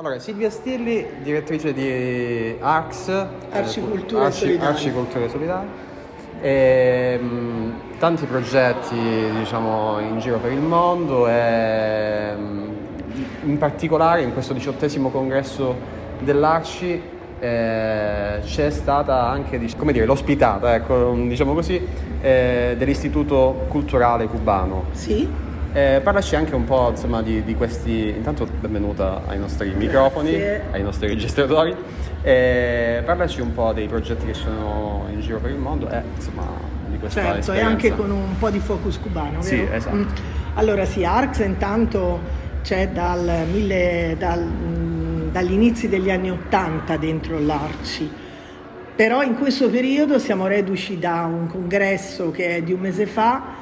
Allora, Silvia Stilli, direttrice di ARCS, Arcicultura Arci, Solidale. Arcicultura Solidale. E, mh, tanti progetti diciamo, in giro per il mondo e mh, in particolare in questo diciottesimo congresso dell'Arci eh, c'è stata anche come dire, l'ospitata, ecco, diciamo così, eh, dell'Istituto Culturale Cubano. Sì eh, parlaci anche un po' insomma, di, di, questi. Intanto, benvenuta ai nostri Grazie. microfoni, ai nostri registratori. Eh, parlaci un po' dei progetti che sono in giro per il mondo e insomma di questa certo, esperienza. e anche con un po' di focus cubano. Sì, vero? esatto. Mm. Allora, sì, ARCS intanto c'è dal mille, dal, mm, dagli inizi degli anni Ottanta dentro l'Arci. Però in questo periodo siamo reduci da un congresso che è di un mese fa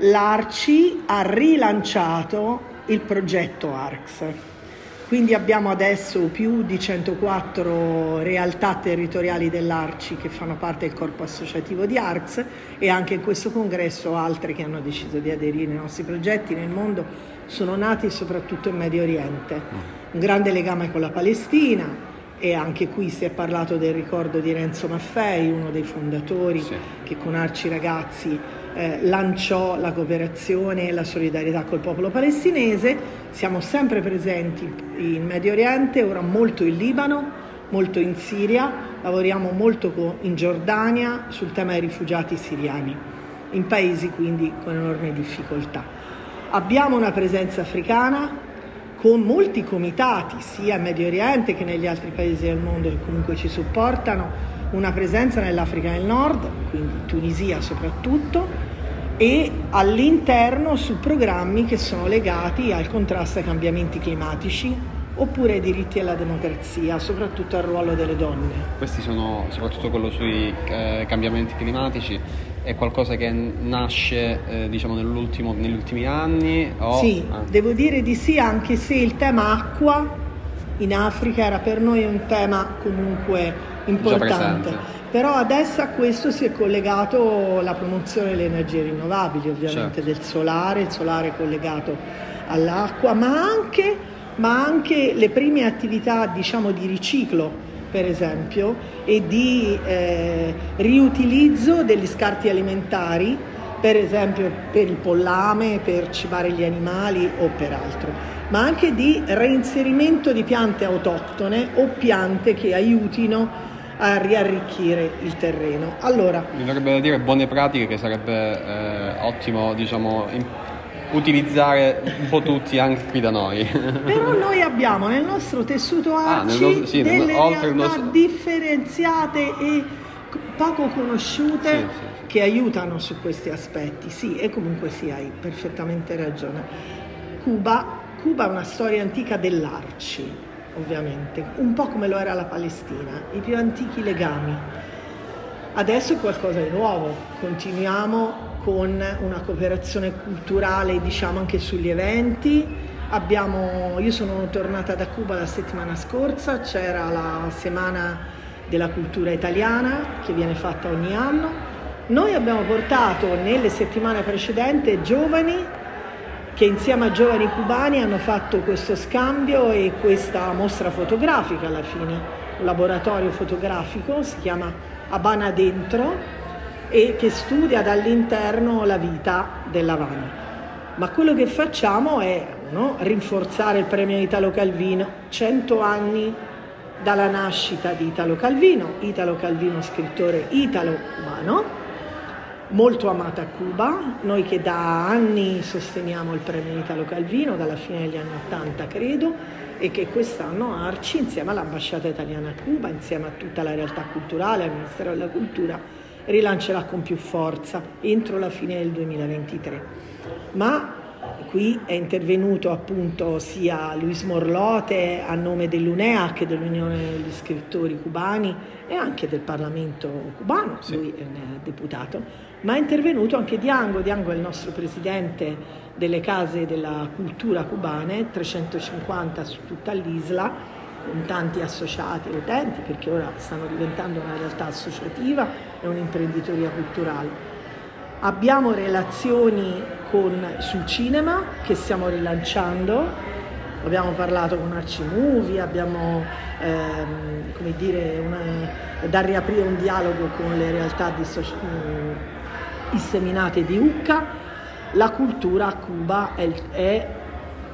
l'Arci ha rilanciato il progetto ARCS. Quindi abbiamo adesso più di 104 realtà territoriali dell'Arci che fanno parte del corpo associativo di ARCS e anche in questo congresso altre che hanno deciso di aderire ai nostri progetti nel mondo sono nati soprattutto in Medio Oriente. Mm. Un grande legame con la Palestina, e anche qui si è parlato del ricordo di Renzo Maffei, uno dei fondatori sì. che con Arci Ragazzi eh, lanciò la cooperazione e la solidarietà col popolo palestinese. Siamo sempre presenti in Medio Oriente, ora molto in Libano, molto in Siria, lavoriamo molto in Giordania sul tema dei rifugiati siriani, in paesi quindi con enorme difficoltà. Abbiamo una presenza africana con molti comitati, sia in Medio Oriente che negli altri paesi del mondo che comunque ci supportano, una presenza nell'Africa del Nord, quindi in Tunisia soprattutto, e all'interno su programmi che sono legati al contrasto ai cambiamenti climatici oppure ai diritti alla democrazia, soprattutto al ruolo delle donne. Questi sono soprattutto quello sui eh, cambiamenti climatici, è qualcosa che nasce eh, diciamo negli ultimi anni? O... Sì, ah. devo dire di sì, anche se il tema acqua in Africa era per noi un tema comunque importante. Però adesso a questo si è collegato la promozione delle energie rinnovabili, ovviamente certo. del solare, il solare collegato all'acqua, ma anche, ma anche le prime attività diciamo, di riciclo per esempio, e di eh, riutilizzo degli scarti alimentari, per esempio per il pollame, per cibare gli animali o per altro, ma anche di reinserimento di piante autoctone o piante che aiutino a riarricchire il terreno. Allora, mi verrebbe dire buone pratiche che sarebbe eh, ottimo diciamo, in, utilizzare un po' tutti anche qui da noi. Però noi abbiamo nel nostro tessuto ARCI ah, nostro, sì, delle nel, realtà nostro... differenziate e poco conosciute sì, sì, che aiutano su questi aspetti. Sì, e comunque sì, hai perfettamente ragione. Cuba, Cuba è una storia antica dell'Arci ovviamente, un po' come lo era la Palestina, i più antichi legami. Adesso è qualcosa di nuovo, continuiamo con una cooperazione culturale, diciamo anche sugli eventi. Abbiamo, io sono tornata da Cuba la settimana scorsa, c'era la settimana della cultura italiana che viene fatta ogni anno. Noi abbiamo portato nelle settimane precedenti giovani che insieme a giovani cubani hanno fatto questo scambio e questa mostra fotografica alla fine, un laboratorio fotografico, si chiama Habana Dentro e che studia dall'interno la vita dell'Havana. Ma quello che facciamo è no, rinforzare il premio Italo Calvino, 100 anni dalla nascita di Italo Calvino, Italo Calvino scrittore italo-cubano, molto amata a Cuba, noi che da anni sosteniamo il premio Italo Calvino, dalla fine degli anni Ottanta credo, e che quest'anno Arci, insieme all'ambasciata italiana a Cuba, insieme a tutta la realtà culturale, al Ministero della Cultura, rilancerà con più forza entro la fine del 2023. Ma qui è intervenuto appunto sia Luis Morlote a nome dell'UNEA che dell'Unione degli scrittori cubani e anche del Parlamento cubano, sì. lui è deputato, ma è intervenuto anche Diango, Diango è il nostro presidente delle case della cultura cubane, 350 su tutta l'isola, con tanti associati e utenti, perché ora stanno diventando una realtà associativa e un'imprenditoria culturale. Abbiamo relazioni con, sul cinema che stiamo rilanciando abbiamo parlato con Arcimovie, abbiamo ehm, come dire, una, da riaprire un dialogo con le realtà dissoci- disseminate di UCCA. La cultura a Cuba è, è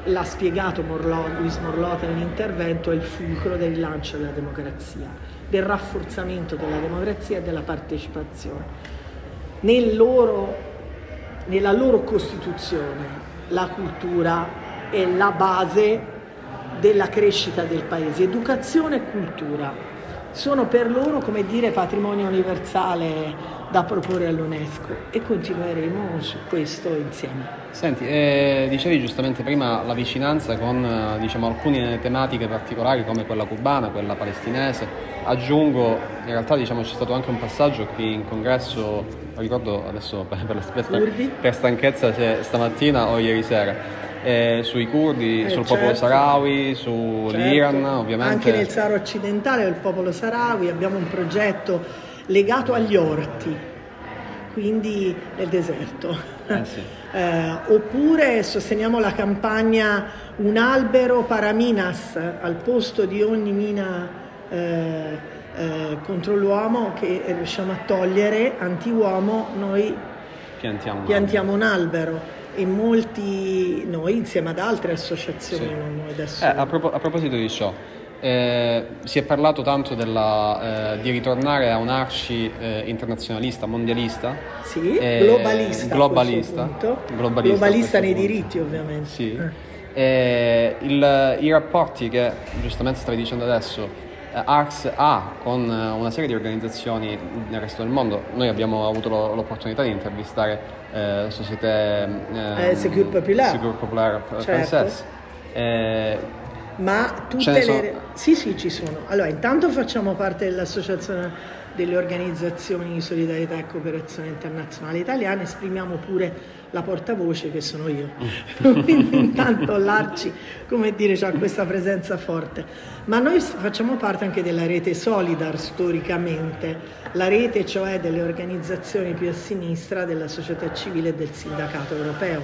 l'ha spiegato Morlò, Luis Morlota nell'intervento, è il fulcro del rilancio della democrazia, del rafforzamento della democrazia e della partecipazione. Nel loro, nella loro Costituzione la cultura è la base della crescita del paese, educazione e cultura sono per loro come dire patrimonio universale da proporre all'UNESCO e continueremo su questo insieme. Senti, eh, dicevi giustamente prima la vicinanza con eh, diciamo, alcune tematiche particolari come quella cubana, quella palestinese. Aggiungo, in realtà diciamo, c'è stato anche un passaggio qui in congresso, ricordo adesso per, per, per stanchezza se stamattina o ieri sera eh, sui curdi, eh, sul certo. popolo sahrawi, sull'Iran certo. ovviamente. Anche nel Sahara occidentale del popolo sahrawi abbiamo un progetto legato agli orti, quindi nel deserto. Eh sì. eh, oppure sosteniamo la campagna Un albero paraminas al posto di ogni mina eh, eh, contro l'uomo che riusciamo a togliere, anti-uomo, noi piantiamo, piantiamo un albero e molti, noi insieme ad altre associazioni, sì. non noi adesso. Eh, a, pro- a, proposito di ciò, eh, si è parlato tanto della, eh, di ritornare a un'arci eh, internazionalista, mondialista. Sì, eh, globalista. Globalista, globalista, globalista nei punto. diritti ovviamente. Sì. Eh. Il, I rapporti che giustamente stavi dicendo adesso ARCS ha con una serie di organizzazioni nel resto del mondo. Noi abbiamo avuto l'opportunità di intervistare eh, Société eh, Secure Populaire, Secure Populaire certo. Eh, Ma tutte le... Sono... Sì, sì, ci sono. Allora, intanto facciamo parte dell'Associazione delle organizzazioni di solidarietà e cooperazione internazionale italiane, esprimiamo pure la portavoce che sono io. Quindi intanto l'Arci, come dire, ha questa presenza forte. Ma noi facciamo parte anche della rete Solidar storicamente, la rete cioè delle organizzazioni più a sinistra della società civile e del sindacato europeo.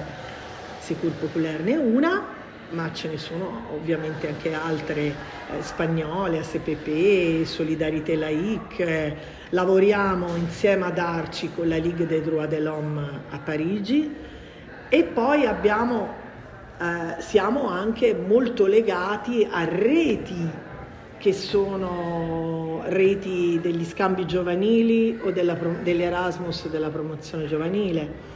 Sicur Populaire ne è una, ma ce ne sono ovviamente anche altre eh, spagnole, ACPP, Solidarité Laïque. Eh, lavoriamo insieme ad Arci con la Ligue des droits de l'homme a Parigi e poi abbiamo, eh, siamo anche molto legati a reti che sono reti degli scambi giovanili o della, dell'Erasmus della promozione giovanile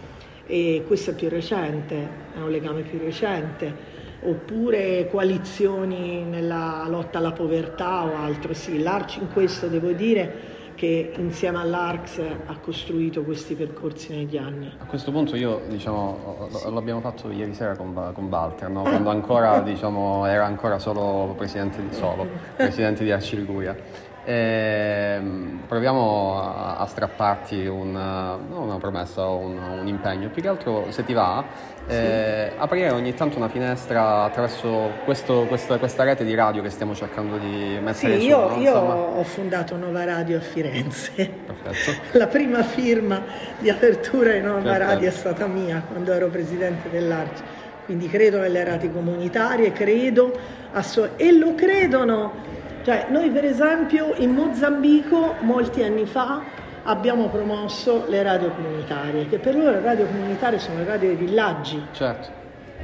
e questo è più recente, è un legame più recente oppure coalizioni nella lotta alla povertà o altro. Sì, l'Arci in questo devo dire che insieme all'ARCS ha costruito questi percorsi negli anni. A questo punto io, diciamo, l'abbiamo fatto ieri sera con, con Walter, no? quando ancora, diciamo, era ancora solo presidente di, solo, presidente di Arci Liguria. E ehm, proviamo a, a strapparti una, una promessa un, un, impegno, più che altro se ti va, eh, sì. aprire ogni tanto una finestra attraverso questo, questa, questa, rete di radio che stiamo cercando di mettere sì, su. Io, no? io ho fondato Nova Radio a Firenze. Perfetto. La prima firma di apertura di Nova Perfetto. Radio è stata mia quando ero presidente dell'Arci. Quindi credo nelle reti comunitarie, credo asso- e lo credono cioè, noi per esempio in Mozambico molti anni fa abbiamo promosso le radio comunitarie, che per loro le radio comunitarie sono le radio dei villaggi. Certo.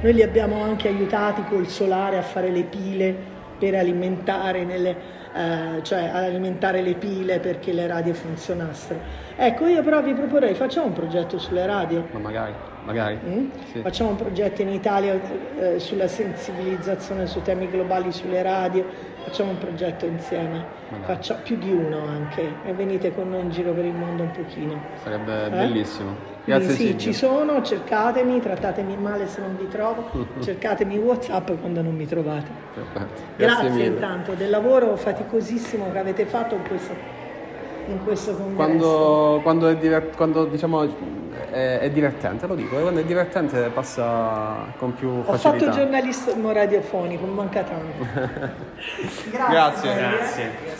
Noi li abbiamo anche aiutati col solare a fare le pile per alimentare, nelle, eh, cioè alimentare le pile perché le radio funzionassero. Ecco, io però vi proporrei, facciamo un progetto sulle radio. Ma magari, magari. Mm? Sì. Facciamo un progetto in Italia eh, sulla sensibilizzazione su temi globali sulle radio facciamo un progetto insieme, faccia, più di uno anche e venite con noi in giro per il mondo un pochino. Sarebbe eh? bellissimo. Grazie sì, Silvia. ci sono, cercatemi, trattatemi male se non vi trovo, cercatemi Whatsapp quando non mi trovate. Perfetto. Grazie, Grazie intanto del lavoro faticosissimo che avete fatto in questo, in questo congresso. Quando, quando, è, divert, quando diciamo è, è, divertente, lo dico, quando è divertente passa con più facilità. Ho fatto giornalismo radiofonico, manca tanto. Grazie. Grazie. Grazie.